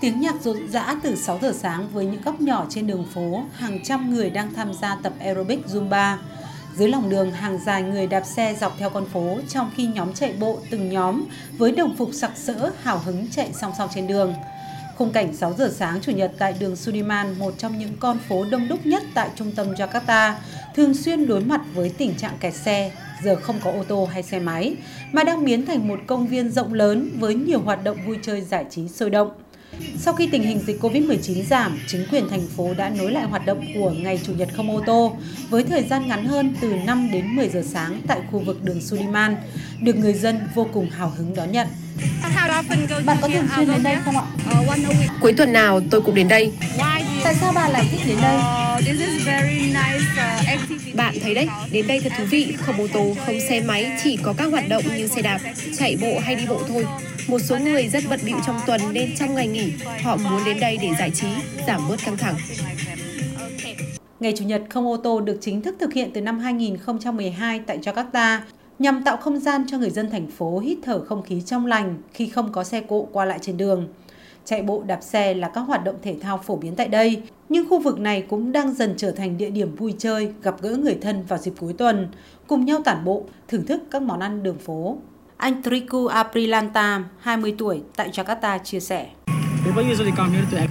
Tiếng nhạc rộn rã từ 6 giờ sáng với những góc nhỏ trên đường phố, hàng trăm người đang tham gia tập aerobic Zumba. Dưới lòng đường, hàng dài người đạp xe dọc theo con phố, trong khi nhóm chạy bộ từng nhóm với đồng phục sặc sỡ, hào hứng chạy song song trên đường. Khung cảnh 6 giờ sáng Chủ nhật tại đường Sudirman, một trong những con phố đông đúc nhất tại trung tâm Jakarta, thường xuyên đối mặt với tình trạng kẹt xe, giờ không có ô tô hay xe máy, mà đang biến thành một công viên rộng lớn với nhiều hoạt động vui chơi giải trí sôi động. Sau khi tình hình dịch Covid-19 giảm, chính quyền thành phố đã nối lại hoạt động của ngày Chủ nhật không ô tô với thời gian ngắn hơn từ 5 đến 10 giờ sáng tại khu vực đường Sudirman, được người dân vô cùng hào hứng đón nhận. Bạn có thường xuyên đến đây không ạ? Cuối tuần nào tôi cũng đến đây. Tại sao bạn lại thích đến đây? Bạn thấy đấy, đến đây thật thú vị, không ô tô, không xe máy, chỉ có các hoạt động như xe đạp, chạy bộ hay đi bộ thôi. Một số người rất bận bịu trong tuần nên trong ngày nghỉ, họ muốn đến đây để giải trí, giảm bớt căng thẳng. Ngày Chủ nhật không ô tô được chính thức thực hiện từ năm 2012 tại Jakarta nhằm tạo không gian cho người dân thành phố hít thở không khí trong lành khi không có xe cộ qua lại trên đường. Chạy bộ, đạp xe là các hoạt động thể thao phổ biến tại đây, nhưng khu vực này cũng đang dần trở thành địa điểm vui chơi, gặp gỡ người thân vào dịp cuối tuần, cùng nhau tản bộ, thưởng thức các món ăn đường phố. Anh Triku Aprilanta, 20 tuổi, tại Jakarta chia sẻ.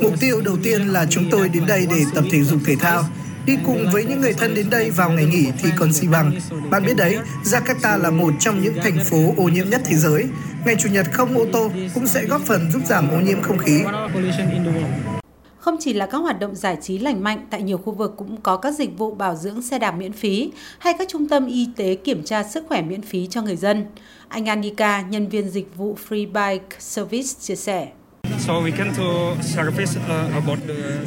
Mục tiêu đầu tiên là chúng tôi đến đây để tập thể dục thể thao. Đi cùng với những người thân đến đây vào ngày nghỉ thì còn gì bằng. Bạn biết đấy, Jakarta là một trong những thành phố ô nhiễm nhất thế giới. Ngày Chủ nhật không ô tô cũng sẽ góp phần giúp giảm ô nhiễm không khí. Không chỉ là các hoạt động giải trí lành mạnh, tại nhiều khu vực cũng có các dịch vụ bảo dưỡng xe đạp miễn phí hay các trung tâm y tế kiểm tra sức khỏe miễn phí cho người dân. Anh Anika, nhân viên dịch vụ Free Bike Service chia sẻ.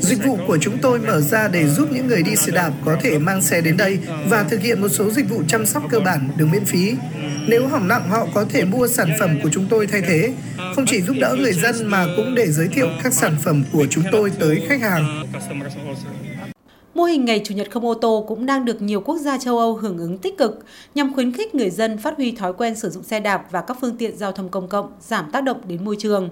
Dịch vụ của chúng tôi mở ra để giúp những người đi xe đạp có thể mang xe đến đây và thực hiện một số dịch vụ chăm sóc cơ bản được miễn phí. Nếu hỏng nặng họ có thể mua sản phẩm của chúng tôi thay thế, không chỉ giúp đỡ người dân mà cũng để giới thiệu các sản phẩm của chúng tôi tới khách hàng. Mô hình ngày Chủ nhật không ô tô cũng đang được nhiều quốc gia châu Âu hưởng ứng tích cực nhằm khuyến khích người dân phát huy thói quen sử dụng xe đạp và các phương tiện giao thông công cộng, giảm tác động đến môi trường.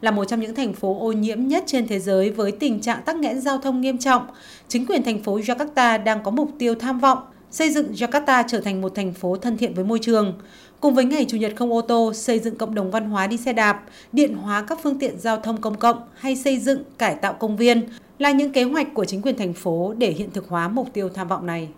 Là một trong những thành phố ô nhiễm nhất trên thế giới với tình trạng tắc nghẽn giao thông nghiêm trọng, chính quyền thành phố Jakarta đang có mục tiêu tham vọng xây dựng Jakarta trở thành một thành phố thân thiện với môi trường. Cùng với ngày Chủ nhật không ô tô, xây dựng cộng đồng văn hóa đi xe đạp, điện hóa các phương tiện giao thông công cộng hay xây dựng cải tạo công viên là những kế hoạch của chính quyền thành phố để hiện thực hóa mục tiêu tham vọng này.